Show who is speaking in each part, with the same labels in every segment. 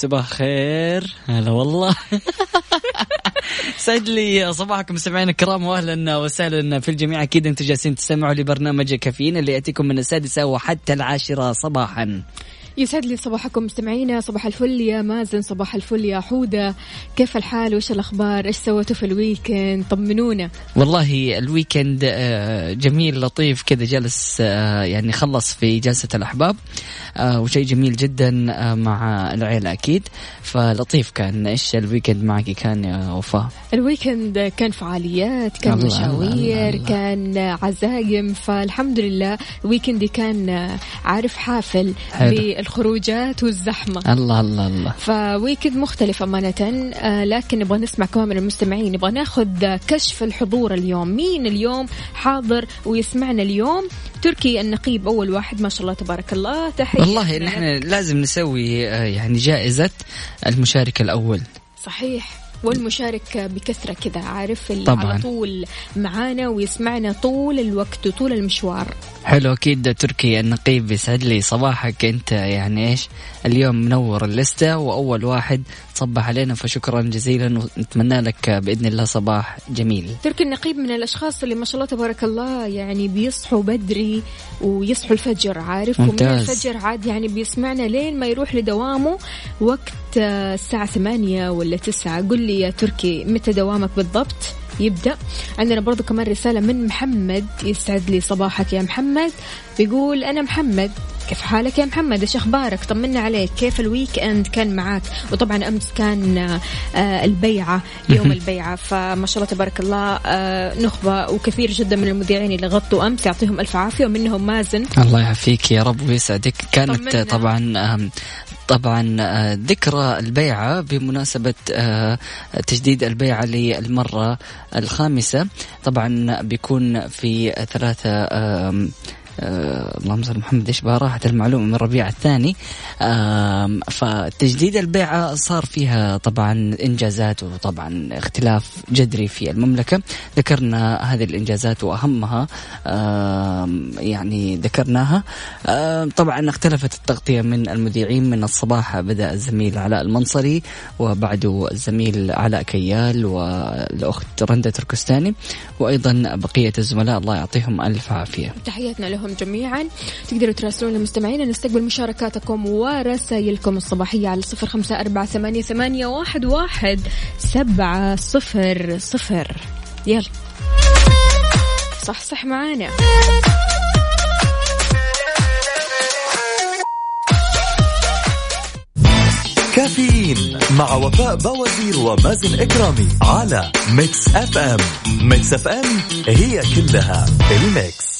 Speaker 1: صباح خير. هلا والله. سعد لي صباحكم مستمعينا الكرام واهلا وسهلا في الجميع. أكيد أنتم جالسين تستمعوا لبرنامج كافيين اللي يأتيكم من السادسه وحتى العاشرة صباحا.
Speaker 2: يسعد لي صباحكم مستمعينا. صباح الفل يا مازن صباح الفل يا حودة. كيف الحال؟ وش الأخبار؟ إيش سويتوا في ال weekend؟ طمنونا.
Speaker 1: والله ال weekend آه، جميل لطيف كذا جلس آه، يعني خلص في جلسة الأحباب. وشيء جميل جدا مع العيلة أكيد. فلطيف كان إيش ال weekend معك؟ كان يا وفاء؟
Speaker 2: ال weekend كان فعاليات كان الله مشاوير الله. الله كان عزايم. فالحمد لله weekend ي كان عارف حافل حلو. الخروجات والزحمة.
Speaker 1: الله الله الله.
Speaker 2: ف weekend مختلف أمانة آه لكن نبغى نسمع كمان من المستمعين نبغى ناخذ كشف الحضور اليوم. مين اليوم حاضر ويسمعنا اليوم؟ تركي النقيب أول واحد ما شاء الله تبارك الله. تحية.
Speaker 1: والله نحن لازم نسوي آه، يعني جائزة المشارك الأول.
Speaker 2: صحيح. والمشارك بكثرة كذا عارف؟ اللي طبعا. على طول معانا ويسمعنا طول الوقت وطول المشوار.
Speaker 1: حلو أكيد تركي النقيب يسعد لي صباحك. أنت يعني إيش؟ اليوم منور اللستة وأول واحد صبح علينا فشكرا جزيلا ونتمنى لك بإذن الله صباح جميل.
Speaker 2: تركي النقيب من الأشخاص اللي ما شاء الله تبارك الله يعني بيصحوا بدري ويصحوا الفجر عارف؟ ممتاز. ومن الفجر عاد يعني بيسمعنا لين ما يروح لدوامه وقت الساعة ثمانية ولا تسعة. قل لي يا تركي متى دوامك بالضبط؟ يبدأ. عندنا برضو كمان رسالة من محمد يسعد لي صباحك يا محمد. بيقول أنا محمد كيف حالك يا محمد؟ إيش أخبارك؟ طمنا عليك كيف ال weekend كان معاك؟ وطبعا أمس كان آه البيعة يوم البيعة. فما شاء الله تبارك الله آه نخبة وكثير جدا من المذيعين اللي غطوا أمس يعطيهم ألف عافية ومنهم مازن.
Speaker 1: الله يعافيك يا رب ويسعدك. كانت طمنا. طبعا طبعا آه، ذكرى البيعة بمناسبة آه، تجديد البيعة للمرة الخامسة. طبعا بيكون في ثلاثة آه اللهم صل محمد إيش راحت المعلومة من ربيع الثاني. فتجديد البيعة صار فيها طبعا إنجازات وطبعا اختلاف جذري في المملكة. ذكرنا هذه الإنجازات وأهمها يعني ذكرناها. طبعا اختلفت التغطية من المذيعين من الصباح بدأ الزميل علاء المنصري وبعده الزميل علاء كيال والأخت رندا تركستاني وأيضا بقية الزملاء الله يعطيهم ألف عافية.
Speaker 2: تحياتنا لهم. لكم جميعا. تقدروا تراسلونا مستمعينا نستقبل مشاركاتكم ورسائلكم الصباحية على صفر خمسة أربعة ثمانية, ثمانية واحد, واحد سبعة صفر صفر. يلا. صح صح معانا.
Speaker 3: كافيين مع وفاء بوازير ومازن إكرامي على Mix FM Mix FM هي كلها ال mix.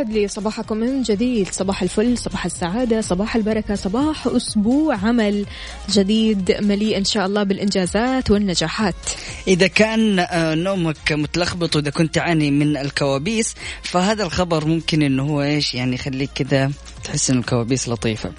Speaker 2: يسعد لي صباحكم من جديد. صباح الفل صباح السعادة صباح البركة صباح أسبوع عمل جديد مليء إن شاء الله بالإنجازات والنجاحات.
Speaker 1: إذا كان آه، نومك متلخبط وإذا كنت تعاني من الكوابيس فهذا الخبر ممكن إنه هو إيش يعني يخليك كذا تحس إن الكوابيس لطيفة.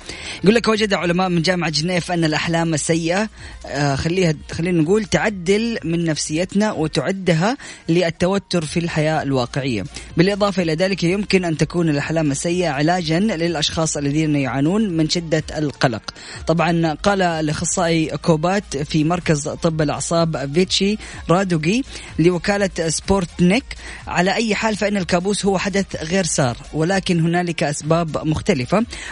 Speaker 1: يقول لك وجد علماء من جامعة جنيف أن الأحلام السيئة آه خليها خلينا نقول تعدل من نفسيتنا وتعدها للتوتر في الحياة الواقعية. بالإضافة إلى ذلك يمكن أن تكون الأحلام السيئة علاجا للأشخاص الذين يعانون من شدة القلق. طبعا قال الأخصائي كوبات في مركز طب الأعصاب فيتشي رادوغي لوكالة سبورتنيك على أي حال فإن الكابوس هو حدث غير سار ولكن هنالك أسباب مختلفة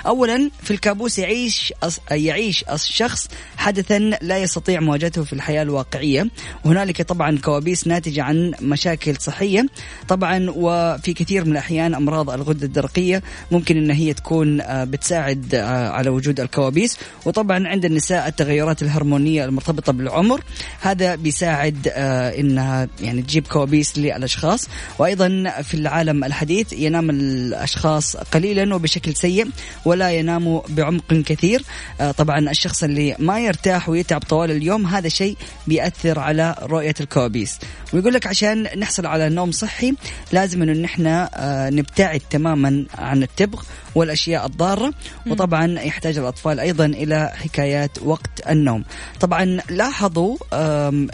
Speaker 1: اولا في الكابوس يعيش يعيش الشخص حدثا لا يستطيع مواجهته في الحياة الواقعية. وهنالك طبعا كوابيس ناتجة عن مشاكل صحية. طبعا وفي كثير من الأحيان أمراض الغدة الدرقية ممكن إن هي تكون آه، بتساعد آه، على وجود الكوابيس. وطبعا عند النساء التغيرات الهرمونية المرتبطة بالعمر هذا بيساعد آه، إنها يعني تجيب كوابيس للأشخاص. وأيضا في العالم الحديث ينام الأشخاص قليلا وبشكل سيء ولا يناموا بعمق كثير. آه، طبعا الشخص اللي ما يرتاح ويتعب طوال اليوم هذا شيء بيأثر على رؤية الكوابيس. ويقول لك عشان نحصل على نوم صحي لازم إنه نحن آه، نبتعد تماما عن التبغ والأشياء الضارة. وطبعا يحتاج الأطفال أيضا إلى حكايات وقت النوم. طبعا لاحظوا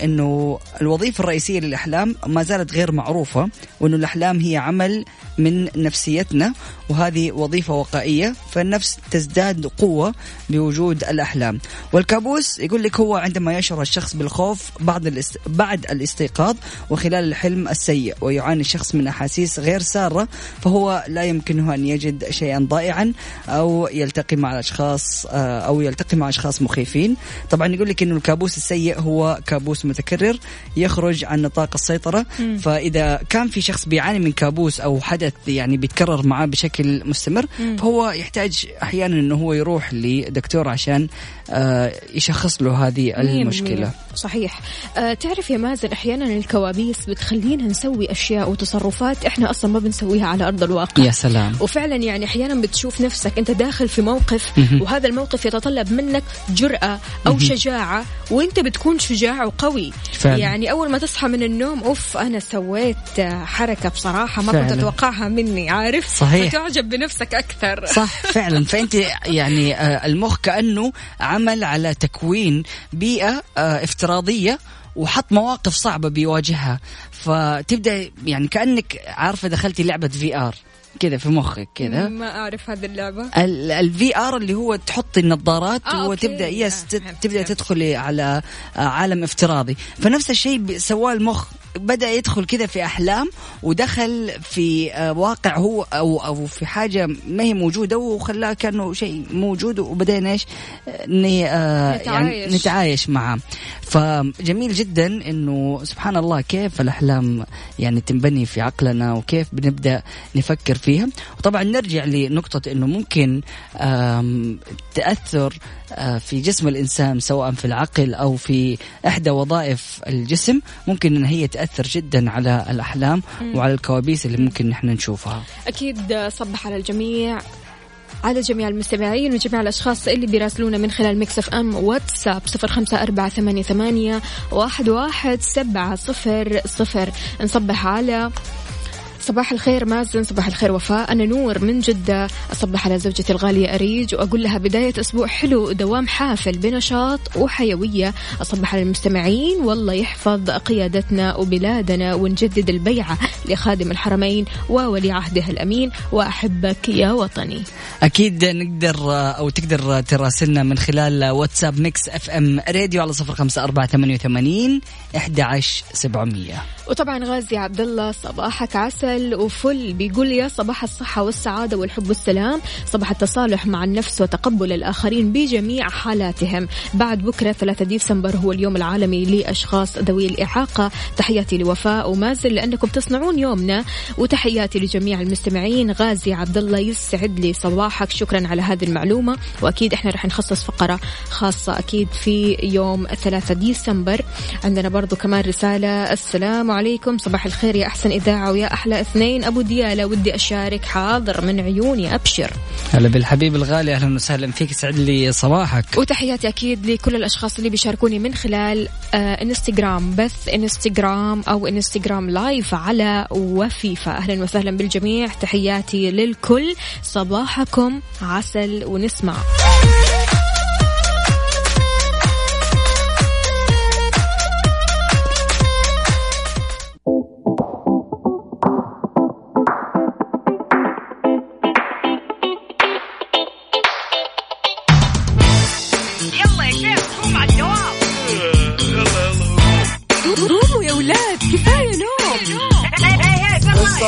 Speaker 1: إنه الوظيفة الرئيسية للأحلام ما زالت غير معروفة وإنه الأحلام هي عمل من نفسيتنا وهذه وظيفة وقائية فالنفس تزداد قوة بوجود الأحلام. والكابوس يقول لك هو عندما يشعر الشخص بالخوف بعد الاست... بعد الاستيقاظ وخلال الحلم السيء ويعاني الشخص من أحاسيس غير سارة فهو لا يمكنه أن يجد شيئا ضائعا أو يلتقي مع الأشخاص آه، أو يلتقي مع أشخاص مخيفين. طبعا يقول لك أنه الكابوس السيء هو كابوس متكرر يخرج عن نطاق السيطرة. فإذا كان في شخص بيعاني من كابوس أو حدث يعني بيتكرر معاه بشكل مستمر فهو يحتاج أحيانا أنه هو يروح لدكتور عشان آه، يشخص له هذه المشكلة.
Speaker 2: صحيح. أه تعرف يا مازن أحيانا الكوابيس بتخلينا نسوي أشياء وتصرفات إحنا أصلا ما بنسويها على أرض الواقع.
Speaker 1: يا سلام.
Speaker 2: وفعلا يعني أحيانا بتشوف نفسك أنت داخل في موقف وهذا الموقف يتطلب منك جرأة أو شجاعة وأنت بتكون شجاع وقوي. فعلا. يعني أول ما تصحى من النوم أوف أنا سويت حركة بصراحة ما. كنت أتوقعها مني عارف؟
Speaker 1: صحيح.
Speaker 2: فتعجب بنفسك أكثر.
Speaker 1: صح فعلا. فأنت يعني آه، المخ كأنه عمل على تكوين بيئة آه، افتراضية وحط مواقف صعبة بيواجهها. فتبدأ يعني كأنك عارفة دخلتي لعبة في آر كذا في مخك كذا.
Speaker 2: ما أعرف هذه اللعبة.
Speaker 1: ال VR اللي هو تحطي النظارات آه وتبدأ يس آه تبدأ تدخلي على عالم افتراضي. فنفس الشيء سواه المخ. بدأ يدخل كذا في أحلام ودخل في آه، واقع هو أو أو في حاجة ما هي موجودة وخلاه كأنه شيء موجود وبدينا إيش
Speaker 2: آه، نتعايش.
Speaker 1: يعني نتعايش معه فجميل جدا إنه سبحان الله كيف الأحلام يعني تنبني في عقلنا وكيف بنبدأ نفكر فيها وطبعا نرجع لنقطة إنه ممكن تأثر آه، في جسم الإنسان سواء في العقل أو في إحدى وظائف الجسم ممكن إن هي تأثر جدا على الأحلام وعلى الكوابيس اللي ممكن نحن نشوفها.
Speaker 2: أكيد صبح على الجميع على جميع المستمعين وجميع الأشخاص اللي بيراسلونا من خلال Mix FM واتساب صفر خمسة أربعة ثمانية, ثمانية واحد, واحد سبعة صفر صفر نصبح على صباح الخير مازن صباح الخير وفاء. أنا نور من جدة أصبح على زوجتي الغالية أريج وأقول لها بداية أسبوع حلو دوام حافل بنشاط وحيوية. أصبح على المستمعين والله يحفظ قيادتنا وبلادنا ونجدد البيعة لخادم الحرمين وولي عهده الأمين. وأحبك يا وطني.
Speaker 1: أكيد نقدر أو تقدر تراسلنا من خلال واتساب Mix FM Radio على صفر خمسة أربعة ثمانية وثمانين أحد عشر سبعمية.
Speaker 2: وطبعا غازي عبد الله صباحك عسل وفل. بيقول يا صباح الصحة والسعادة والحب والسلام. صباح التصالح مع النفس وتقبل الآخرين بجميع حالاتهم. بعد بكرة 3 ديسمبر هو اليوم العالمي لأشخاص ذوي الإعاقة. تحياتي لوفاء ومازن لأنكم تصنعون يومنا. وتحياتي لجميع المستمعين. غازي عبد الله يسعد لي صباحك. شكرا على هذه المعلومة. وأكيد إحنا راح نخصص فقرة خاصة أكيد في يوم 3 ديسمبر. عندنا برضو كمان رسالة. السلام عليكم. صباح الخير يا أحسن إذاعة ويا أحلى اثنين. أبو ديالة ودي أشارك حاضر من عيوني أبشر.
Speaker 1: هلا بالحبيب الغالي أهلا وسهلا فيك سعد لي صباحك.
Speaker 2: وتحياتي أكيد لكل الأشخاص اللي بيشاركوني من خلال آه إنستغرام بث إنستغرام أو إنستغرام لايف على وفي فأهلا وسهلا بالجميع. تحياتي للكل. صباحكم عسل ونسمع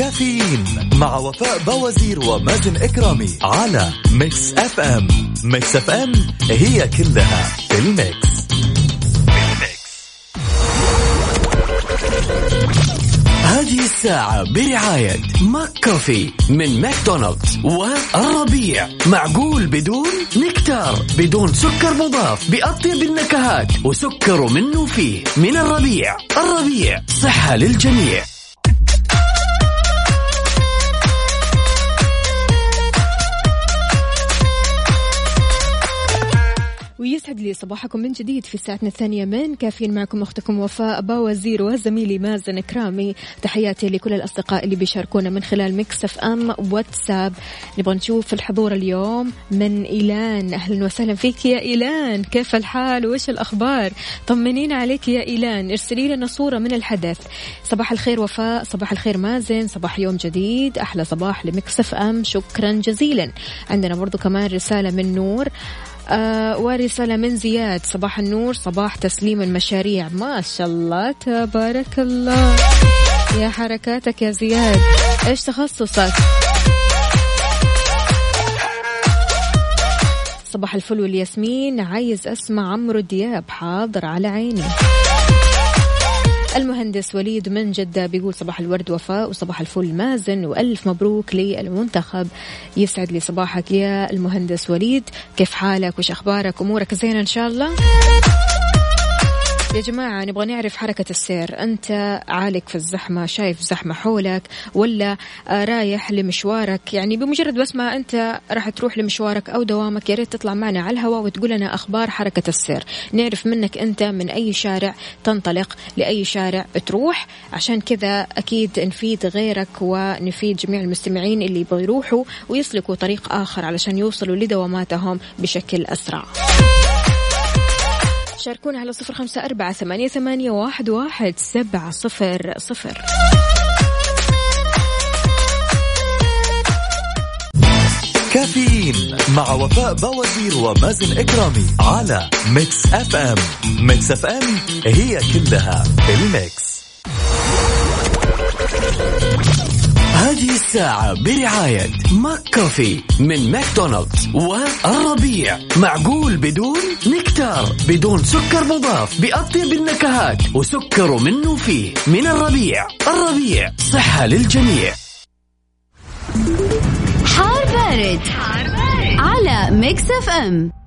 Speaker 3: كافيين مع وفاء بوازير ومازن إكرامي على Mix FM Mix FM هي كلها في ال mix, هذه الساعة برعاية McCoffee من ماكدونالدز والربيع معقول بدون نكتار بدون سكر مضاف بأطيب النكهات وسكر منه فيه من الربيع. الربيع صحة للجميع.
Speaker 2: يلي صباحكم من جديد في ساعتنا الثانية من كافيين معكم أختكم وفاء باوزير وزميلي مازن كرامي. تحياتي لكل الأصدقاء اللي بيشاركونا من خلال Mix FM واتساب. نبغى نشوف الحضور اليوم من إيلان. أهلا وسهلا فيك يا إيلان. كيف الحال؟ وإيش الأخبار؟ طمنين عليك يا إيلان. ارسلي لنا صورة من الحدث. صباح الخير وفاء صباح الخير مازن صباح يوم جديد. أحلى صباح ل Mix FM. شكرا جزيلا. عندنا برضو كمان رسالة من نور. ورسالة من زياد صباح النور صباح تسليم المشاريع. ما شاء الله تبارك الله. يا حركاتك يا زياد. إيش تخصصك؟ صباح الفل والياسمين. عايز أسمع عمرو دياب حاضر على عيني. المهندس وليد من جدة بيقول صباح الورد وفاء وصباح الفل مازن وألف مبروك للمنتخب. يسعد لي صباحك يا المهندس وليد. كيف حالك؟ وش أخبارك؟ أمورك زينة إن شاء الله؟ يا جماعة نبغى نعرف حركة السير. أنت عالق في الزحمة شايف زحمة حولك ولا رايح لمشوارك؟ يعني بمجرد بس ما أنت راح تروح لمشوارك أو دوامك يا ريت تطلع معنا على الهواء وتقول لنا أخبار حركة السير. نعرف منك أنت من أي شارع تنطلق لأي شارع تروح. عشان كذا أكيد نفيد غيرك ونفيد جميع المستمعين اللي يبغوا يروحوا ويسلكوا طريق آخر علشان يوصلوا لدواماتهم بشكل أسرع. شاركونا على صفر خمسة أربعة ثمانية, ثمانية واحد, واحد سبعة صفر صفر.
Speaker 3: كافيين مع وفاء بوازير ومازن إكرامي على Mix FM. Mix FM هي كلها ال mix. هذه الساعة برعاية McCoffee من ماكدونالدز والربيع. معقول بدون نكتار بدون سكر مضاف بأطيب النكهات وسكر منه فيه من الربيع. الربيع صحة للجميع.
Speaker 4: حار بارد, حار بارد. على Mix FM.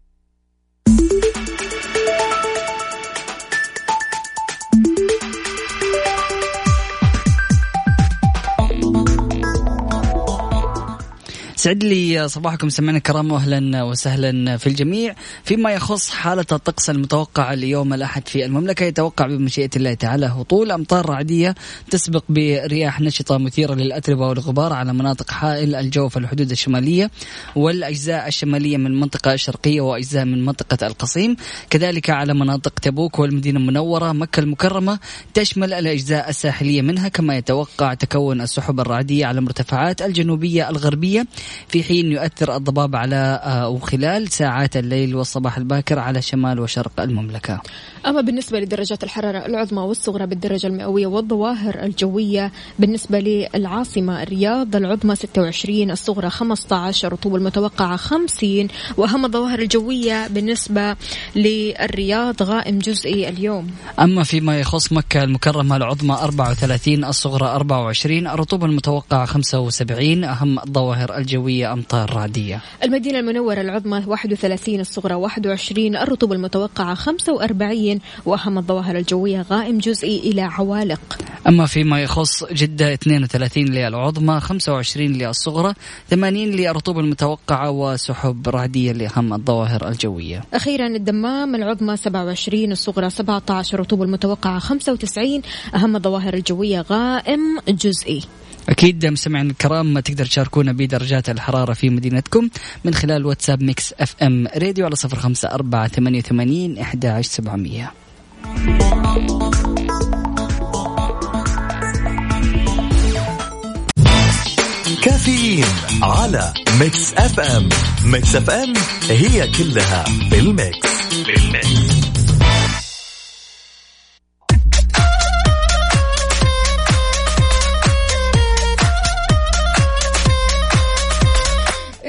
Speaker 1: سعد لي صباحكم سمعنا الكرام واهلا وسهلا في الجميع. فيما يخص حالة الطقس المتوقع اليوم الأحد في المملكة يتوقع بمشيئة الله تعالى هطول أمطار رعدية تسبق برياح نشطة مثيرة للأتربة والغبار على مناطق حائل الجو في الحدود الشمالية والأجزاء الشمالية من المنطقة الشرقية وأجزاء من منطقة القصيم. كذلك على مناطق تبوك والمدينة المنورة مكة المكرمة تشمل الأجزاء الساحلية منها كما يتوقع تكون السحب الرعدية على المرتفعات الجنوبية الغربية. في حين يؤثر الضباب على أو خلال ساعات الليل والصباح الباكر على شمال وشرق المملكة.
Speaker 2: أما بالنسبة لدرجات الحرارة العظمى والصغرى بالدرجة المئوية والظواهر الجوية بالنسبة للعاصمة الرياض العظمى 26 الصغرى 15 الرطوبة المتوقعة 50 وأهم الظواهر الجوية بالنسبة للرياض غائم جزئي اليوم.
Speaker 1: أما فيما يخص مكة المكرمة العظمى 34 الصغرى 24 الرطوبة المتوقعة 75 أهم الظواهر الجوية أمطار رعدية
Speaker 2: المدينة المنورة العظمى 31 الصغرى 21 الرطوبة المتوقعة 45 وأهم الظواهر الجوية غائم جزئي إلى عوالق.
Speaker 1: أما فيما يخص جدة 32 للعظمى 25 للصغرى 80 للرطوبة المتوقعة وسحب رعدية لأهم الظواهر الجوية.
Speaker 2: أخيرا الدمام العظمى 27 الصغرى 17 الرطوبة المتوقعة 95 أهم الظواهر الجوية غائم جزئي.
Speaker 1: أكيد مستمعينا الكرام تقدر تشاركونا بدرجات الحرارة في مدينتكم من خلال واتساب ميكس أف إم راديو على صفر خمسة أربعة ثمانية وثمانين إحدى عشر سبعمية.
Speaker 3: كافيين على Mix FM. Mix FM هي كلها بال mix. بال mix.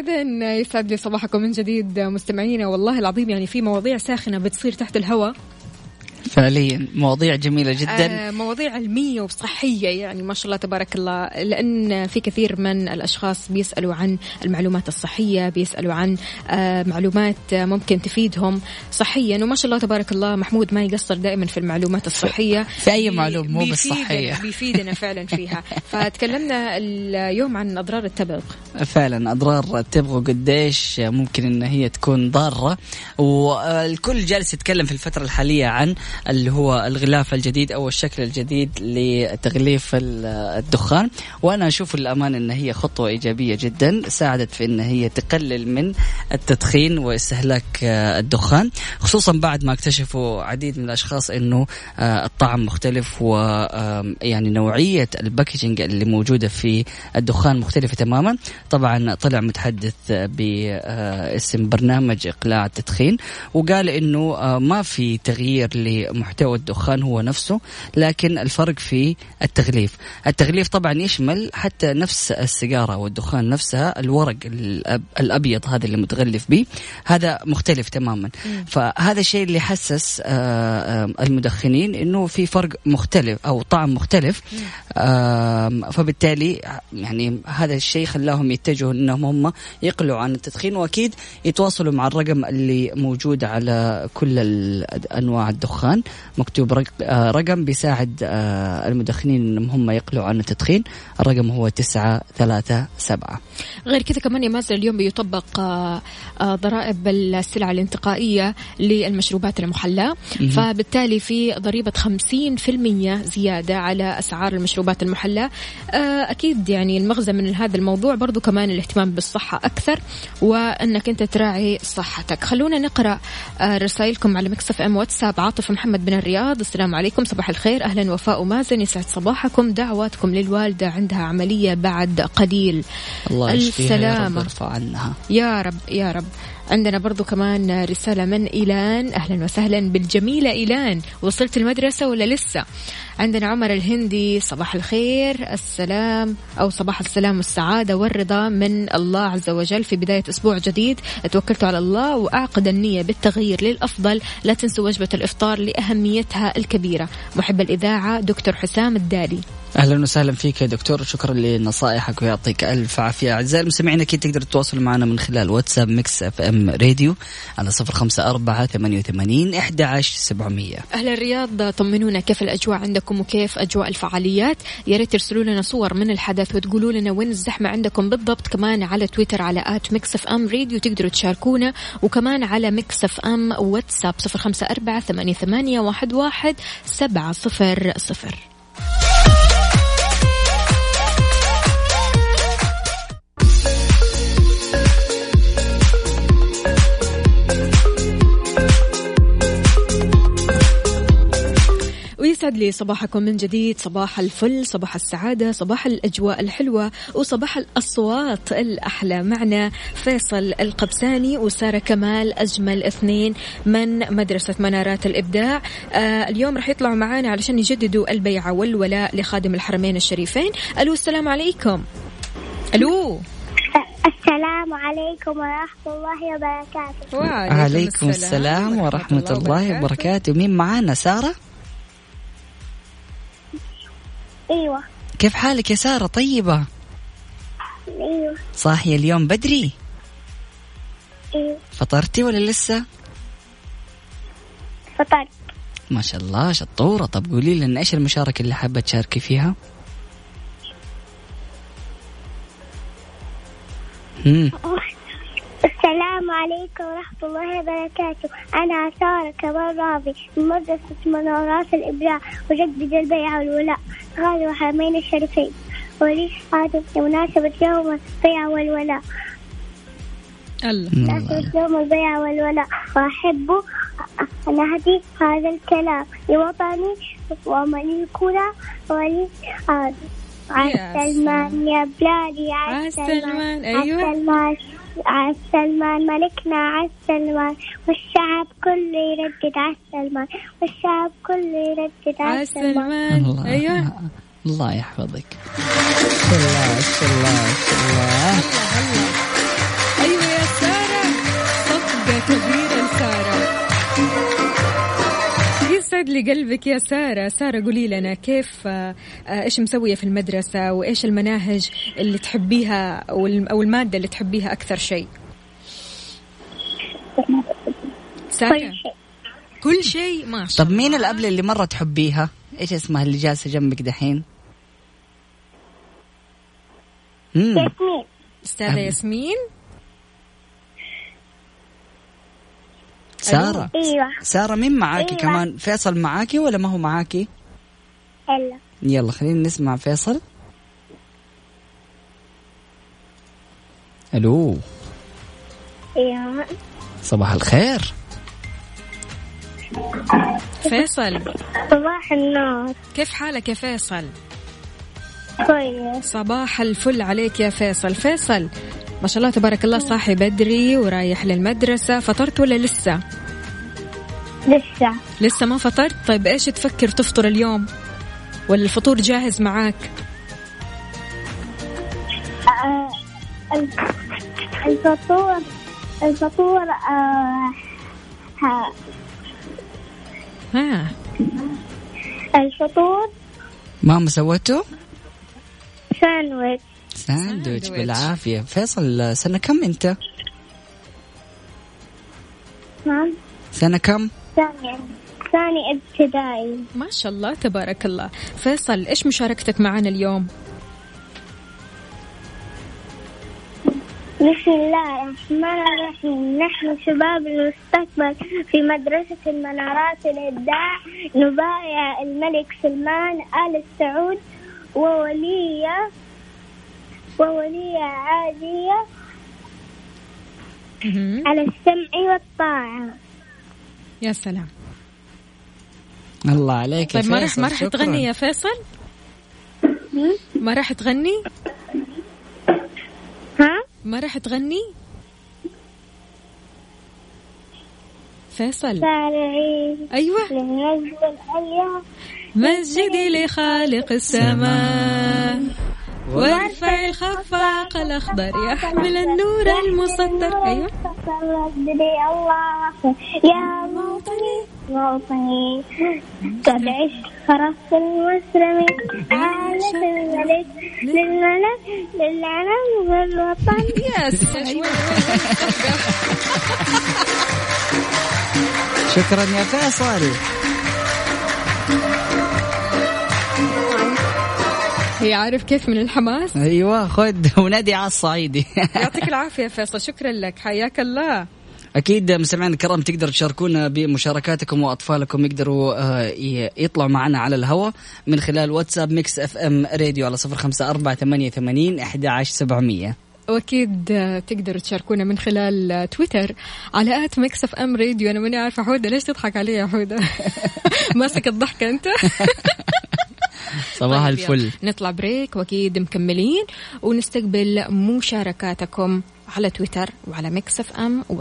Speaker 2: إذا يسعد لي صباحكم من جديد مستمعينا. والله العظيم يعني في مواضيع ساخنة بتصير تحت الهواء.
Speaker 1: فعليا. مواضيع جميلة جدا.
Speaker 2: آه مواضيع علمية وصحية يعني ما شاء الله تبارك الله. لأن في كثير من الأشخاص بيسألوا عن المعلومات الصحية بيسألوا عن آه معلومات ممكن تفيدهم صحيا. وما شاء الله تبارك الله محمود ما يقصر دائما في المعلومات الصحية.
Speaker 1: في أي معلومة مو بالصحية.
Speaker 2: بيفيدنا فعلا فيها. فتكلمنا اليوم عن أضرار التبغ.
Speaker 1: فعلا أضرار التبغ وقديش ممكن أن هي تكون ضارة. والكل جالس يتكلم في الفترة الحالية عن اللي هو الغلاف الجديد أو الشكل الجديد لتغليف الدخان. وأنا أشوف الامانه إن هي خطوة إيجابية جدا ساعدت في إن هي تقلل من التدخين واستهلاك الدخان. خصوصا بعد ما اكتشفوا عديد من الأشخاص إنه الطعم مختلف ويعني نوعية الباكجينج اللي موجودة في الدخان مختلفة تماما. طبعا طلع متحدث باسم برنامج إقلاع التدخين وقال إنه ما في تغيير محتوى الدخان هو نفسه لكن الفرق في التغليف. التغليف طبعا يشمل حتى نفس السيجارة والدخان نفسها الورق الأبيض هذا اللي متغلف به هذا مختلف تماما. فهذا الشيء اللي حسس المدخنين إنه في فرق مختلف أو طعم مختلف. فبالتالي يعني هذا الشيء خلاهم يتجهوا إنهم هم يقلعوا عن التدخين وأكيد يتواصلوا مع الرقم اللي موجود على كل أنواع الدخان. مكتوب رقم بيساعد المدخنين إنهم هم يقلعوا عن التدخين. الرقم هو تسعة ثلاثة سبعة.
Speaker 2: غير كذا كمان يا مازن اليوم بيطبق ضرائب السلع الانتقائية للمشروبات المحلاة فبالتالي في ضريبة 50% زيادة على أسعار المشروبات المحلاة أكيد يعني المغزى من هذا الموضوع برضو كمان الاهتمام بالصحة أكثر وأنك أنت تراعي صحتك. خلونا نقرأ رسائلكم على مكسف أم واتساب عاطف محمد. من الرياض السلام عليكم صباح الخير أهلا وفاء ومازن يسعد صباحكم. دعواتكم للوالدة عندها عملية بعد قليل.
Speaker 1: الله السلامة يا رب عنها.
Speaker 2: يا رب يا رب. عندنا برضو كمان رسالة من إيلان. أهلا وسهلا بالجميلة إيلان. وصلت المدرسة ولا لسه؟ عندنا عمر الهندي صباح الخير السلام أو صباح السلام والسعادة والرضا من الله عز وجل في بداية أسبوع جديد. توكلت على الله وأعقد النية بالتغيير للأفضل. لا تنسوا وجبة الإفطار لأهميتها الكبيرة. محب الإذاعة دكتور حسام الدالي.
Speaker 1: أهلا وسهلا فيك يا دكتور. شكرا لنصائحك ويعطيك ألف عافية. أعزائي المستمعين أكيد تقدروا تتواصلوا معنا من خلال واتساب Mix FM Radio على صفر خمسة أربعة ثمانية وثمانين إحدى عشر سبعمئه
Speaker 2: أهل الرياض طمنونا كيف الأجواء عندكم وكيف أجواء الفعاليات. يا ريت ترسلوا لنا صور من الحدث وتقولوا لنا وين الزحمة عندكم بالضبط. كمان على تويتر على at Mix FM Radio تقدروا تشاركونا. وكمان على Mix FM واتساب صفر خمسة أربعة ثمانية ثمانية واحد واحد سبعة صفر صفر. يسعد لي صباحكم من جديد صباح الفل صباح السعادة صباح الأجواء الحلوة وصباح الأصوات الأحلى. معنا فيصل القبساني وسارة كمال أجمل اثنين من مدرسة منارات الإبداع. آه اليوم راح يطلعوا معنا علشان يجددوا البيعة والولاء لخادم الحرمين الشريفين. ألو السلام عليكم. ألو.
Speaker 5: السلام عليكم ورحمة الله وبركاته.
Speaker 1: وعليكم السلام ورحمة الله وبركاته. مين معانا؟ سارة؟
Speaker 5: أيوه
Speaker 1: كيف حالك يا سارة طيبة؟
Speaker 5: أيوه
Speaker 1: صاحية اليوم بدري؟
Speaker 5: أيوه
Speaker 1: فطرتي ولا لسه؟
Speaker 5: فطرت
Speaker 1: ما شاء الله شطورة طب قولي لنا إيش المشاركة اللي حابة تشاركي فيها؟ مم.
Speaker 5: السلام عليكم ورحمة الله وبركاته أنا سارة كمال راضي من مدرسة منارات الإبداع وجدد البيع والولاء غالي الحرمين الشريفين. ولي هذا بمناسبة يوم البيع والولاء؟
Speaker 2: الله.
Speaker 5: يوم البيع والولاء. وأحب أن أهدي هذا الكلام. لوطني ومليكنا ولي هذا عالسلمان يا بلادي
Speaker 2: عالسلمان،
Speaker 5: عالسلمان
Speaker 2: أيوة.
Speaker 5: عالسلمان عالسلمان ملكنا عالسلمان والشعب كله يردد عالسلمان والشعب كله يردد عالسلمان
Speaker 2: عالسلمان
Speaker 1: الله
Speaker 2: أيوه.
Speaker 1: الله يحفظك. الله الله الله.
Speaker 2: أيوة يا سارة. صفقة كبيرة لسارة يسعد لي قلبك يا سارة. سارة قولي لنا كيف آه، آه، إيش مسوية في المدرسة وإيش المناهج اللي تحبيها أو الم- أو المادة اللي تحبيها أكثر شيء؟ سارة؟
Speaker 5: كل شيء
Speaker 2: كل شيء ما شاء
Speaker 1: طب مين الأبلة اللي مرة تحبيها؟ إيش اسمها اللي جالسة جنبك دحين؟
Speaker 5: ياسمين.
Speaker 2: أستاذة ياسمين؟
Speaker 1: سارة.
Speaker 5: إيوه.
Speaker 1: سارة مين معاكي
Speaker 5: أيوة.
Speaker 1: كمان؟ فيصل معاكي ولا ما هو معاكي؟
Speaker 5: هلا
Speaker 1: يلا خلينا نسمع فيصل. ألو.
Speaker 5: أيوه.
Speaker 1: صباح الخير.
Speaker 2: فيصل.
Speaker 5: صباح النور.
Speaker 2: كيف حالك يا فيصل؟
Speaker 5: كويس.
Speaker 2: صباح الفل عليك يا فيصل. فيصل ما شاء الله تبارك الله صاحي بدري ورايح للمدرسة. فطرت ولا لسه؟
Speaker 5: لسه.
Speaker 2: لسه ما فطرت؟ طيب إيش تفكر تفطر اليوم؟ ولا الفطور جاهز معاك؟
Speaker 5: آه، الف- الفطور الفطور آه، ها-
Speaker 2: ها
Speaker 5: الفطور.
Speaker 1: ماما سوته؟
Speaker 5: ساندويتش.
Speaker 1: ساندويتش. بالعافية. فيصل سنة كم أنت؟
Speaker 5: نعم.
Speaker 1: سنة كم؟
Speaker 5: ثاني ثاني ابتدائي.
Speaker 2: ما شاء الله تبارك الله. فيصل إيش مشاركتك معنا اليوم؟
Speaker 5: بسم الله الرحمن الرحيم. نحن شباب المستقبل في مدرسة المنارات الإبداع. نبايع الملك سلمان آل سعود وولية وولية عادية. على السمع والطاعة.
Speaker 2: يا سلام.
Speaker 1: الله عليك يا
Speaker 2: طيب ما راح ما راح. تغني يا فيصل؟ ما راح تغني؟
Speaker 5: ها؟
Speaker 2: ما راح تغني؟ فيصل.
Speaker 5: أيوه.
Speaker 2: مسجدي لخالق السماء. وارفع الخفاق الأخضر يحمل النور المسطر أيوه.
Speaker 5: رددي الله. يا موطني موطني. قد عشت خرفت المسلمين عاشت الملك. للملك للعلم والوطن.
Speaker 2: يس.
Speaker 1: شكرا يا فيصل.
Speaker 2: هي عارف كيف من الحماس؟
Speaker 1: أيوه خد. ونادي على الصعيدي
Speaker 2: يعطيك العافية فيصل. شكرا لك. حياك الله.
Speaker 1: أكيد مستمعينا الكرام تقدروا تشاركونا بمشاركاتكم وأطفالكم يقدروا آه، يطلعوا معنا على الهواء من خلال واتساب Mix FM Radio على صفر خمسة أربعة ثمانية ثمانين أحد عشر سبعمية.
Speaker 2: وأكيد تقدروا تشاركونا من خلال تويتر على at Mix FM Radio. أنا ماني عارفة حودة. ليش تضحك علي يا حودة؟ ماسك الضحكة أنت؟
Speaker 1: صباح طيب الفل.
Speaker 2: نطلع break وأكيد مكملين ونستقبل مشاركاتكم على تويتر وعلى Mix FM و...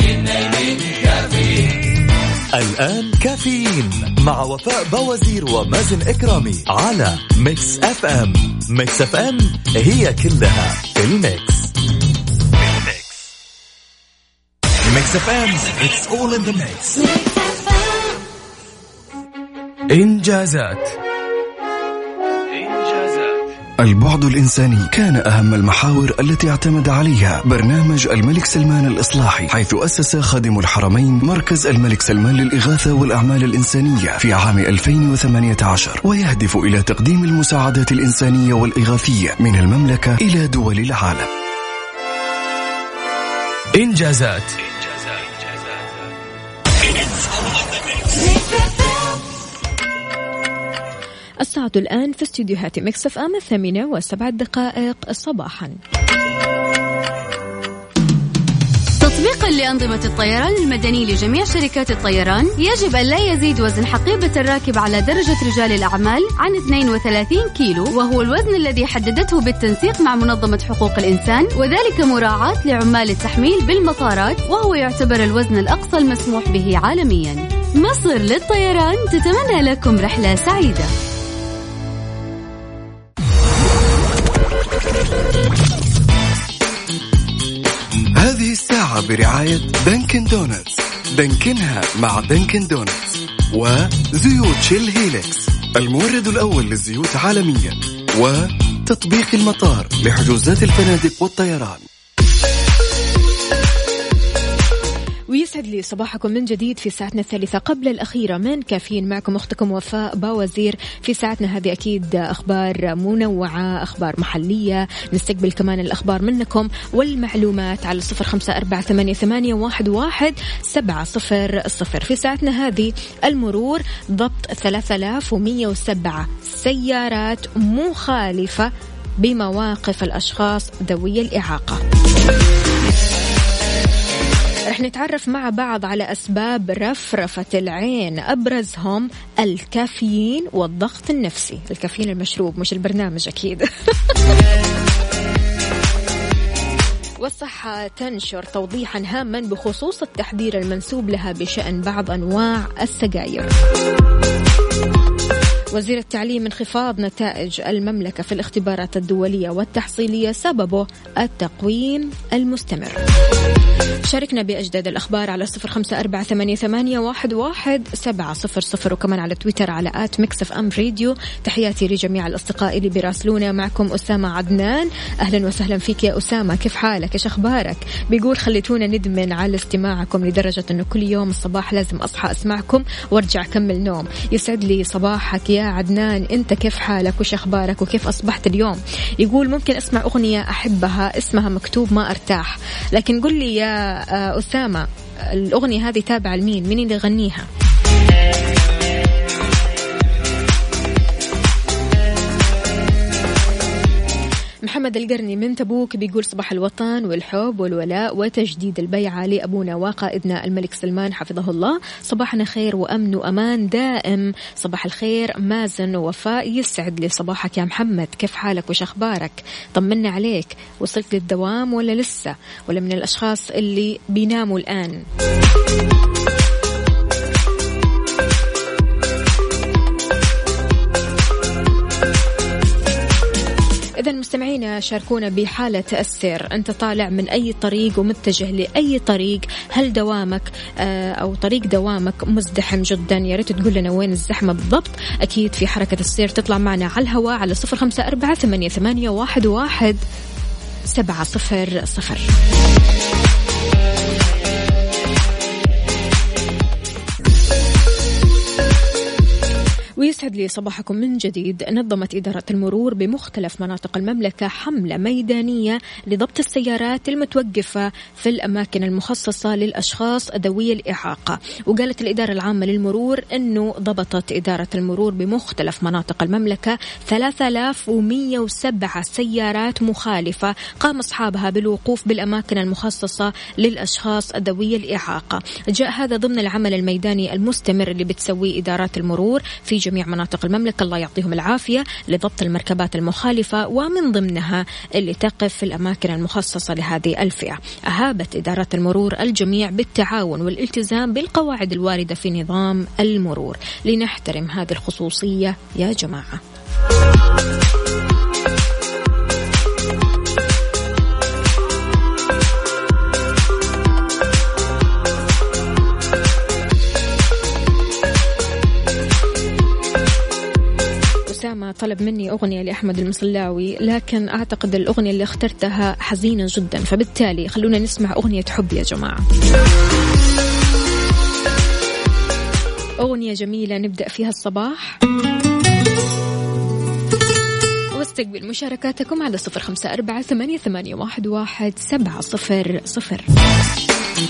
Speaker 6: الآن كافيين مع وفاء بوازير ومازن إكرامي على Mix FM. Mix FM هي كلها في ال mix. Mix FM It's all in the mix.
Speaker 7: إنجازات. البعد الإنساني كان أهم المحاور التي اعتمد عليها برنامج الملك سلمان الإصلاحي حيث أسس خادم الحرمين مركز الملك سلمان للإغاثة والأعمال الإنسانية في عام 2018 ويهدف إلى تقديم المساعدات الإنسانية والإغاثية من المملكة إلى دول العالم. إنجازات.
Speaker 2: الساعة الآن في استديوهات مكسف أم الثامنة وسبع دقائق صباحا.
Speaker 8: تطبيقا لأنظمة الطيران المدني لجميع شركات الطيران يجب أن لا يزيد وزن حقيبة الراكب على درجة رجال الأعمال عن 32 كيلو وهو الوزن الذي حددته بالتنسيق مع منظمة حقوق الإنسان وذلك مراعاة لعمال التحميل بالمطارات وهو يعتبر الوزن الأقصى المسموح به عالميا. مصر للطيران تتمنى لكم رحلة سعيدة.
Speaker 7: الساعة برعاية Dunkin' Donuts دانكنها مع Dunkin' Donuts وزيوت Shell Helix المورد الأول للزيوت عالميا وتطبيق المطار لحجوزات الفنادق والطيران.
Speaker 2: ويسعد لي صباحكم من جديد في ساعتنا الثالثة قبل الأخيرة. من كافيين معكم أختكم وفاء باوزير في ساعتنا هذه. أكيد أخبار منوعة أخبار محلية. نستقبل كمان الأخبار منكم والمعلومات على صفر خمسة أربعة ثمانية, واحد سبعة صفر صفر. في ساعتنا هذه المرور ضبط ثلاثة آلاف ومية وسبعة سيارات مخالفة بمواقف الأشخاص ذوي الإعاقة. رح نتعرف مع بعض على أسباب رفرفة العين أبرزهم الكافيين والضغط النفسي. الكافيين المشروب مش البرنامج أكيد. والصحة تنشر توضيحا هاما بخصوص التحذير المنسوب لها بشأن بعض أنواع السجاير. وزير التعليم انخفاض نتائج المملكة في الاختبارات الدولية والتحصيلية سببه التقويم المستمر. شاركنا بأجدد الأخبار على صفر خمسة أربعة ثمانية, واحد, سبعة صفر صفر وكمان على تويتر على at Mix FM radio. تحياتي لجميع الأصدقاء اللي بيراسلونا معكم أسامة عدنان. أهلا وسهلا فيك يا أسامة. كيف حالك؟ إيش أخبارك؟ بيقول خليتونا ندمن على استماعكم لدرجة أنه كل يوم الصباح لازم أصحى أسمعكم وأرجع أكمل نوم. يسعد لي صباحك يا عدنان أنت كيف حالك؟ وش أخبارك؟ وكيف أصبحت اليوم؟ يقول ممكن أسمع أغنية أحبها اسمها مكتوب ما أرتاح. لكن قل لي يا آه، أسامة الأغنية هذه تابعة لمين؟ مين اللي يغنيها؟ محمد القرني من تبوك بيقول صباح الوطن والحب والولاء وتجديد البيعة لأبونا وقائدنا الملك سلمان حفظه الله. صباحنا خير وأمن وأمان دائم. صباح الخير مازن ووفاء يسعد لي. صباحك يا محمد كيف حالك؟ وش أخبارك؟ طمنا عليك. وصلت للدوام ولا لسه؟ ولا من الأشخاص اللي بيناموا الآن؟ إذا مستمعينا شاركونا بحالة السير. أنت طالع من أي طريق ومتجه لأي طريق. هل دوامك آه، أو طريق دوامك مزدحم جدا؟ يا ريت تقول لنا وين الزحمة بالضبط. أكيد في حركة السير تطلع معنا على الهواء على صفر خمسة أربعة ثمانية, واحد, واحد سبعة صفر صفر. ويسعد لي صباحكم من جديد. نظمت إدارة المرور بمختلف مناطق المملكة حملة ميدانية لضبط السيارات المتوقفة في الأماكن المخصصة للأشخاص ذوي الإعاقة. وقالت الإدارة العامة للمرور أنه ضبطت إدارة المرور بمختلف مناطق المملكة 3107 سيارات مخالفة قام أصحابها بالوقوف بالأماكن المخصصة للأشخاص ذوي الإعاقة. جاء هذا ضمن العمل الميداني المستمر اللي بتسويه إدارات المرور في جميع مناطق المملكة. الله يعطيهم العافية لضبط المركبات المخالفة ومن ضمنها اللي تقف في الأماكن المخصصة لهذه الفئة. أهابت إدارة المرور الجميع بالتعاون والالتزام بالقواعد الواردة في نظام المرور. لنحترم هذه الخصوصية يا جماعة. أسامة طلب مني أغنية لأحمد المصلاوي لكن أعتقد الأغنية اللي اخترتها حزينة جدا. فبالتالي خلونا نسمع أغنية حب يا جماعة. أغنية جميلة نبدأ فيها الصباح. واستقبل مشاركاتكم على صفر خمسة أربعة ثمانية, ثمانية واحد, واحد سبعة صفر صفر.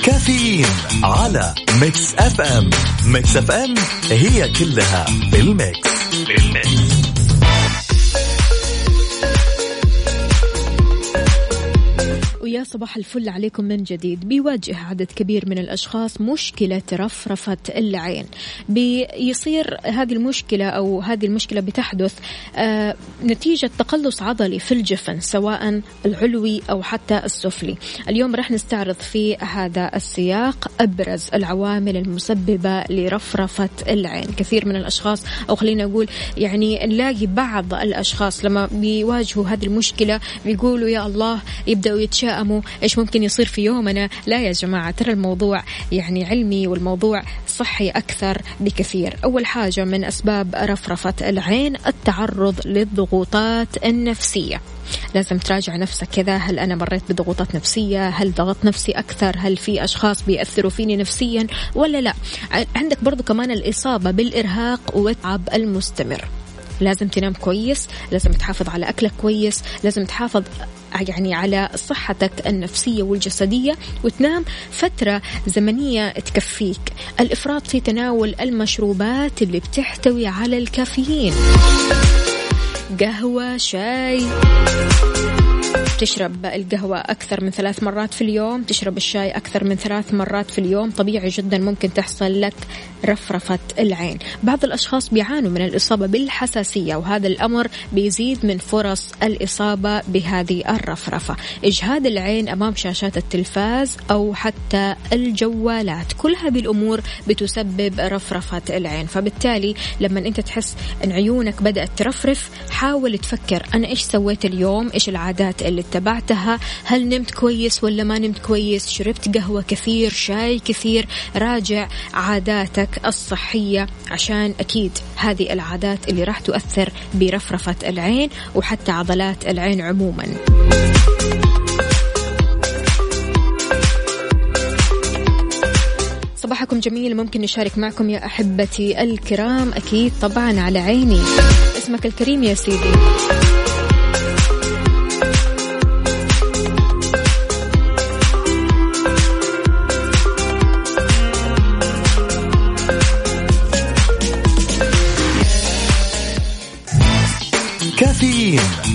Speaker 6: كافيين على Mix FM. Mix FM هي كلها بال mix بال mix
Speaker 2: ويا صباح الفل عليكم من جديد. بيواجه عدد كبير من الأشخاص مشكلة رفرفة العين. بيصير هذه المشكلة أو هذه المشكلة بتحدث آه نتيجة تقلص عضلي في الجفن سواء العلوي أو حتى السفلي. اليوم رح نستعرض في هذا السياق أبرز العوامل المسببة لرفرفة العين. كثير من الأشخاص أو خلينا نقول يعني نلاقي بعض الأشخاص لما بيواجهوا هذه المشكلة بيقولوا يا الله يبدأوا يتشاءموا يتشائموا إيش ممكن يصير في يومنا لا يا جماعة ترى الموضوع يعني علمي والموضوع صحي أكثر بكثير. أول حاجة من أسباب رفرفة العين التعرض للضغوطات النفسية. لازم تراجع نفسك كذا هل أنا مريت بضغوطات نفسية؟ هل ضغط نفسي أكثر؟ هل في أشخاص بيأثروا فيني نفسيا ولا لا؟ عندك برضو كمان الإصابة بالإرهاق والتعب المستمر. لازم تنام كويس لازم تحافظ على أكلك كويس لازم تحافظ يعني على صحتك النفسية والجسدية وتنام فترة زمنية تكفيك. الإفراط في تناول المشروبات اللي بتحتوي على الكافيين. قهوة شاي. تشرب القهوة أكثر من ثلاث مرات في اليوم تشرب الشاي أكثر من ثلاث مرات في اليوم. طبيعي جدا ممكن تحصل لك رفرفة العين. بعض الأشخاص بيعانوا من الإصابة بالحساسية وهذا الأمر بيزيد من فرص الإصابة بهذه الرفرفة. إجهاد العين أمام شاشات التلفاز أو حتى الجوالات كل هذه الأمور بتسبب رفرفة العين. فبالتالي لما أنت تحس أن عيونك بدأت ترفرف حاول تفكر أنا إيش سويت اليوم؟ إيش العادات اللي اتبعتها هل نمت كويس ولا ما نمت كويس؟ شربت قهوة كثير شاي كثير راجع عاداتك الصحية. عشان أكيد هذه العادات اللي راح تؤثر برفرفة العين وحتى عضلات العين عموما. صباحكم جميل ممكن نشارك معكم يا أحبتي الكرام. أكيد طبعا على عيني. اسمك الكريم يا سيدي.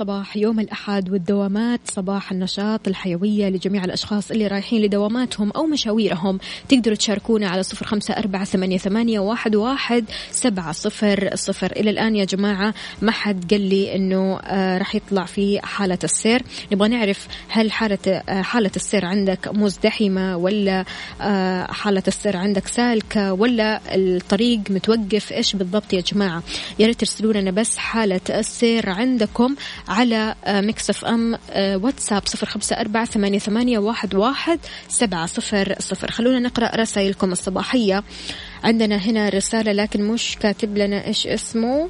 Speaker 2: الصباح يوم الأحد والدوامات صباح النشاط والحيوية لجميع الأشخاص اللي رايحين لدواماتهم أو مشاويرهم. تقدروا تشاركونا على صفر خمسة أربعة ثمانية واحد واحد سبعة صفر صفر. إلى الآن يا جماعة ما حد قال لي أنه آه، راح يطلع في حالة السير. نبغى نعرف هل حالة آه، حالة السير عندك مزدحمة ولا آه، حالة السير عندك سالكة ولا الطريق متوقف؟ إيش بالضبط يا جماعة؟ يا ريت ترسلوا لنا بس حالة السير عندكم على Mix FM واتساب صفر خمسة أربعة ثمانية, ثمانية واحد, واحد سبعة صفر صفر. خلونا نقرأ رسائلكم الصباحية. عندنا هنا رسالة لكن مش كاتب لنا إيش اسمه.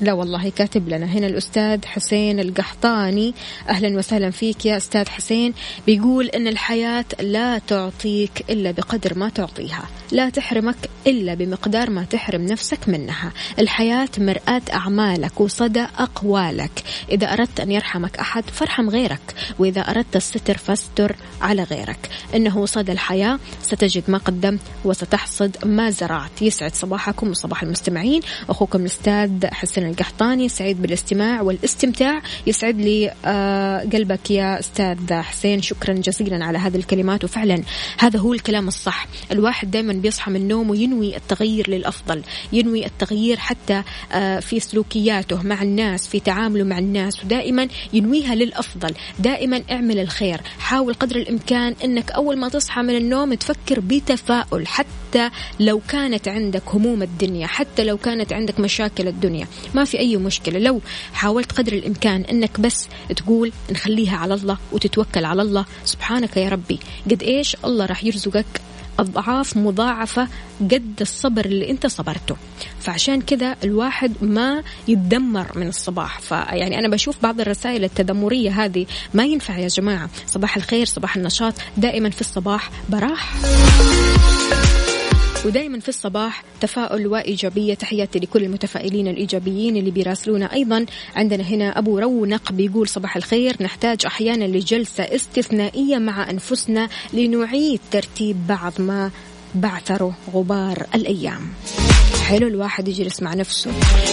Speaker 2: لا والله كاتب لنا. هنا الأستاذ حسين القحطاني. أهلا وسهلا فيك يا أستاذ حسين. بيقول أن الحياة لا تعطيك إلا بقدر ما تعطيها. لا تحرمك إلا بمقدار ما تحرم نفسك منها. الحياة مرآة أعمالك وصدى أقوالك. إذا أردت أن يرحمك أحد فارحم غيرك وإذا أردت الستر فاستر على غيرك. إنه صدى الحياة. ستجد ما قدمت وستحصد ما زرعت. يسعد صباحكم وصباح المستمعين. أخوكم الأستاذ حسين القحطاني سعيد بالاستماع والاستمتاع يسعد لي آه، قلبك يا أستاذ حسين. شكرا جزيلا على هذه الكلمات. وفعلا هذا هو الكلام الصح. الواحد دائما بيصحى من النوم وينوي التغيير للأفضل ينوي التغيير حتى آه، في سلوكياته مع الناس في تعامله مع الناس ودائما ينويها للأفضل. دائما اعمل الخير. حاول قدر الإمكان أنك أول ما تصحى من النوم تفكر بتفاؤل. حتى لو كانت عندك هموم الدنيا حتى لو كانت عندك مشاكل الدنيا ما في أي مشكلة. لو حاولت قدر الإمكان أنك بس تقول نخليها على الله وتتوكل على الله سبحانك يا ربي. قد إيش الله راح يرزقك أضعاف مضاعفة قد الصبر اللي أنت صبرته. فعشان كذا الواحد ما يتدمر من الصباح. فيعني أنا بشوف بعض الرسائل التذمرية هذه ما ينفع يا جماعة. صباح الخير صباح النشاط. دائما في الصباح براح. ودائما في الصباح تفاؤل وإيجابية. تحياتي لكل المتفائلين الإيجابيين اللي بيراسلونا أيضا. عندنا هنا أبو رونق بيقول صباح الخير. نحتاج أحيانا لجلسة استثنائية مع أنفسنا لنعيد ترتيب بعض ما بعثره غبار الأيام. حلو الواحد يجلس مع نفسه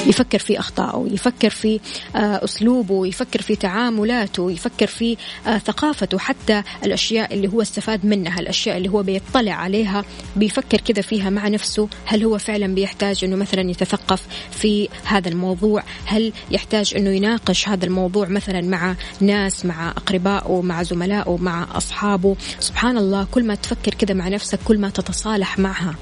Speaker 2: يفكر في أخطائه يفكر في آه، أسلوبه يفكر في تعاملاته يفكر في آه، ثقافته حتى الأشياء اللي هو استفاد منها الأشياء اللي هو بيطلع عليها بيفكر كذا فيها مع نفسه. هل هو فعلا بيحتاج أنه مثلا يتثقف في هذا الموضوع؟ هل يحتاج أنه يناقش هذا الموضوع مثلا مع ناس مع أقربائه مع زملائه مع أصحابه؟ سبحان الله كل ما تفكر كذا مع نفسك كل ما تتصالح معها.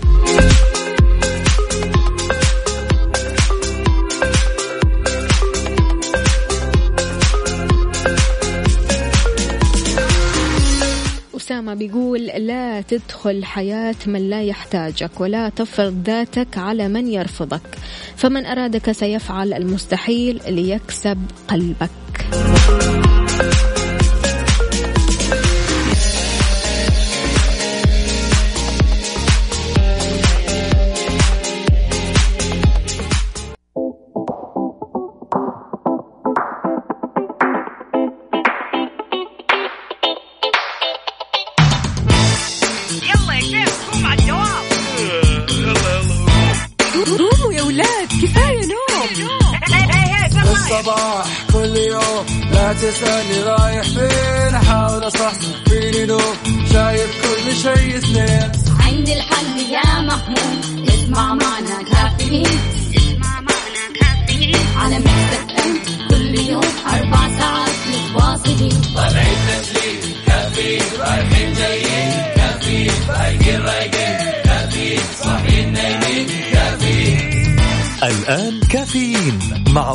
Speaker 2: بيقول لا تدخل حياة من لا يحتاجك ولا تفرض ذاتك على من يرفضك. فمن أرادك سيفعل المستحيل ليكسب قلبك.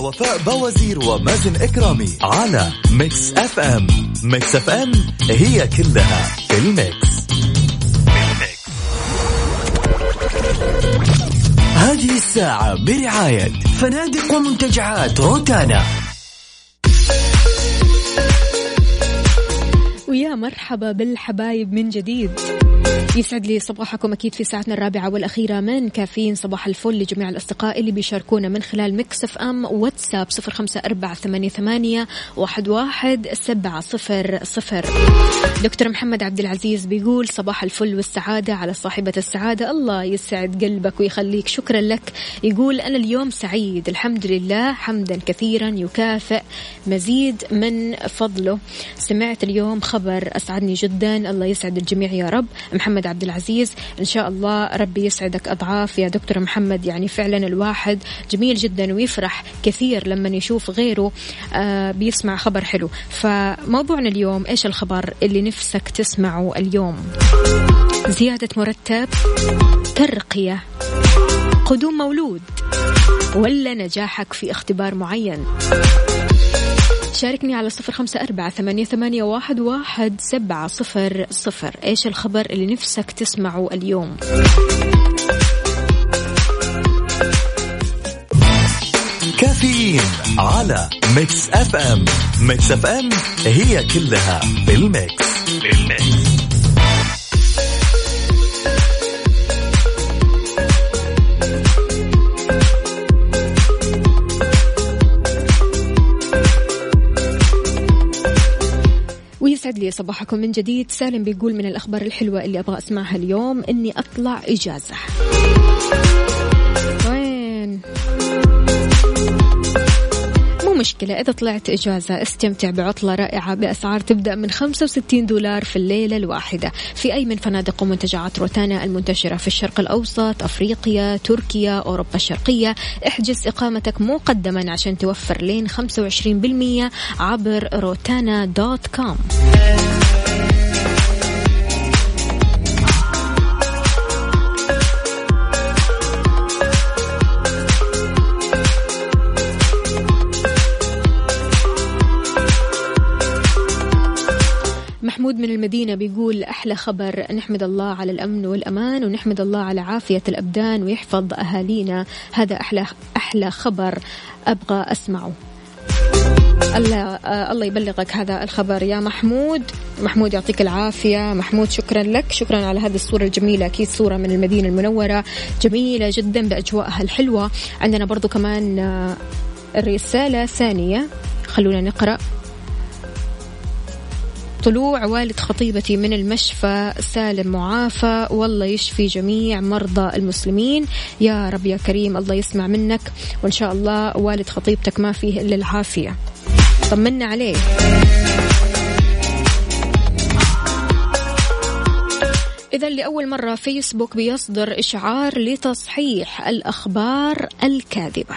Speaker 6: وفاء بوازير ومازن إكرامي على Mix FM. Mix FM هي كلها في ال mix.
Speaker 3: هذه الساعة برعاية فنادق ومنتجعات روتانا.
Speaker 2: ويا مرحبا بالحبايب من جديد. يسعد لي صباحكم أكيد في ساعتنا الرابعة والأخيرة من كافيين صباح الفل لجميع الأصدقاء اللي بيشاركونا من خلال Mix FM واتساب صفر خمسة أربعة ثمانية, ثمانية واحد, واحد سبعة صفر صفر. دكتور محمد عبد العزيز بيقول صباح الفل والسعادة على صاحبة السعادة. الله يسعد قلبك ويخليك. شكرا لك. يقول أنا اليوم سعيد. الحمد لله. حمدا كثيرا يكافئ مزيد من فضله. سمعت اليوم خبر أسعدني جدا. الله يسعد الجميع يا رب. محمد عبد العزيز إن شاء الله ربي يسعدك أضعاف يا دكتور محمد. يعني فعلا الواحد جميل جدا ويفرح كثير لما يشوف غيره آه بيسمع خبر حلو. فموضوعنا اليوم إيش الخبر اللي نفسك تسمعه اليوم؟ زيادة مرتب ترقية قدوم مولود ولا نجاحك في اختبار معين؟ شاركني على صفر خمسة أربعة ثمانية, ثمانية واحد, واحد سبعة صفر صفر. إيش الخبر اللي نفسك تسمعه اليوم؟
Speaker 6: كافيين على Mix FM. Mix FM هي كلها بال mix
Speaker 2: بال mix لي صباحكم من جديد. سالم بيقول من الأخبار الحلوة اللي أبغى أسمعها اليوم إني أطلع إجازة. مشكلة. إذا طلعت إجازة استمتع بعطلة رائعة بأسعار تبدأ من 65 دولار في الليلة الواحدة. في أي من فنادق ومنتجعات روتانا المنتشرة في الشرق الأوسط أفريقيا تركيا أوروبا الشرقية. احجز إقامتك مقدما عشان توفر لين 25% عبر روتانا دوت كوم. محمود من المدينة بيقول أحلى خبر نحمد الله على الأمن والأمان ونحمد الله على عافية الأبدان ويحفظ أهالينا. هذا أحلى أحلى خبر أبغى أسمعه. الله آه الله يبلغك هذا الخبر يا محمود. محمود يعطيك العافية. محمود شكرا لك. شكرا على هذه الصورة الجميلة. أكيد صورة من المدينة المنورة. جميلة جدا بأجواءها الحلوة. عندنا برضو كمان آه رسالة ثانية. خلونا نقرأ. طلوع والد خطيبتي من المشفى سالم معافى. والله يشفي جميع مرضى المسلمين. يا رب يا كريم الله يسمع منك. وإن شاء الله والد خطيبتك ما فيه إلا العافية. طمنا عليه. إذا لأول مرة فيسبوك بيصدر إشعار لتصحيح الأخبار الكاذبة.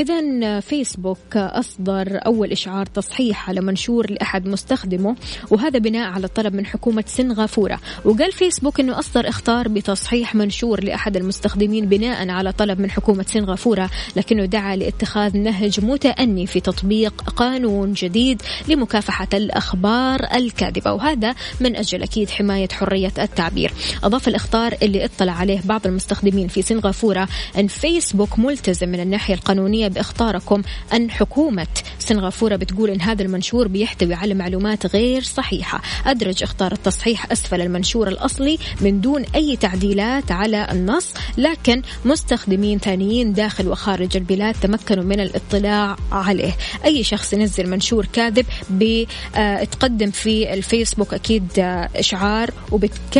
Speaker 2: إذا فيسبوك أصدر أول إشعار تصحيح على منشور لأحد مستخدميه وهذا بناء على طلب من حكومة سنغافورة وقال فيسبوك أنه أصدر إخطار بتصحيح منشور لأحد المستخدمين بناء على طلب من حكومة سنغافورة لكنه دعا لاتخاذ نهج متأني في تطبيق قانون جديد لمكافحة الأخبار الكاذبة. وهذا من أجل أكيد حماية حرية التعبير. أضاف الإخطار اللي اطلع عليه بعض المستخدمين في سنغافورة أن فيسبوك ملتزم من الناحية القانونية بإخطاركم. أن حكومة سنغافورة بتقول أن هذا المنشور بيحتوي على معلومات غير صحيحة. أدرج اختار التصحيح أسفل المنشور الأصلي من دون أي تعديلات على النص لكن مستخدمين ثانيين داخل وخارج البلاد تمكنوا من الاطلاع عليه. أي شخص ينزل منشور كاذب بتقدم في الفيسبوك أكيد إشعار وبتك...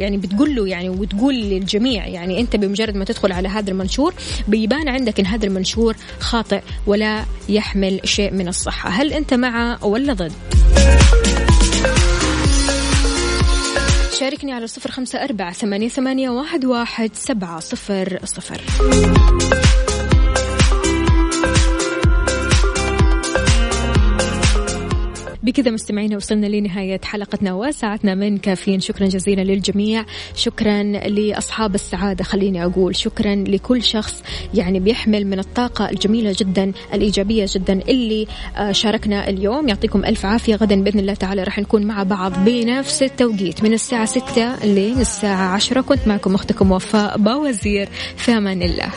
Speaker 2: يعني بتقول له يعني وتقول للجميع يعني أنت بمجرد ما تدخل على هذا المنشور بيبان عندك أن هذا المنشور خاطئ ولا يحمل شيء من الصحة هل أنت مع ولا ضد؟ شاركني على صفر خمسة أربعة ثمانية, ثمانية واحد, واحد سبعة صفر صفر بكذا مستمعينا وصلنا لنهاية حلقتنا وساعتنا من كافيين. شكرا جزيلا للجميع. شكرا لأصحاب السعادة خليني أقول. شكرا لكل شخص يعني بيحمل من الطاقة الجميلة جدا الإيجابية جدا اللي آه، شاركنا اليوم. يعطيكم ألف عافية. غدا بإذن الله تعالى راح نكون مع بعض بنفس التوقيت. من الساعة 6 لين الساعة 10 كنت معكم أختكم وفاء باوزير. في أمان الله.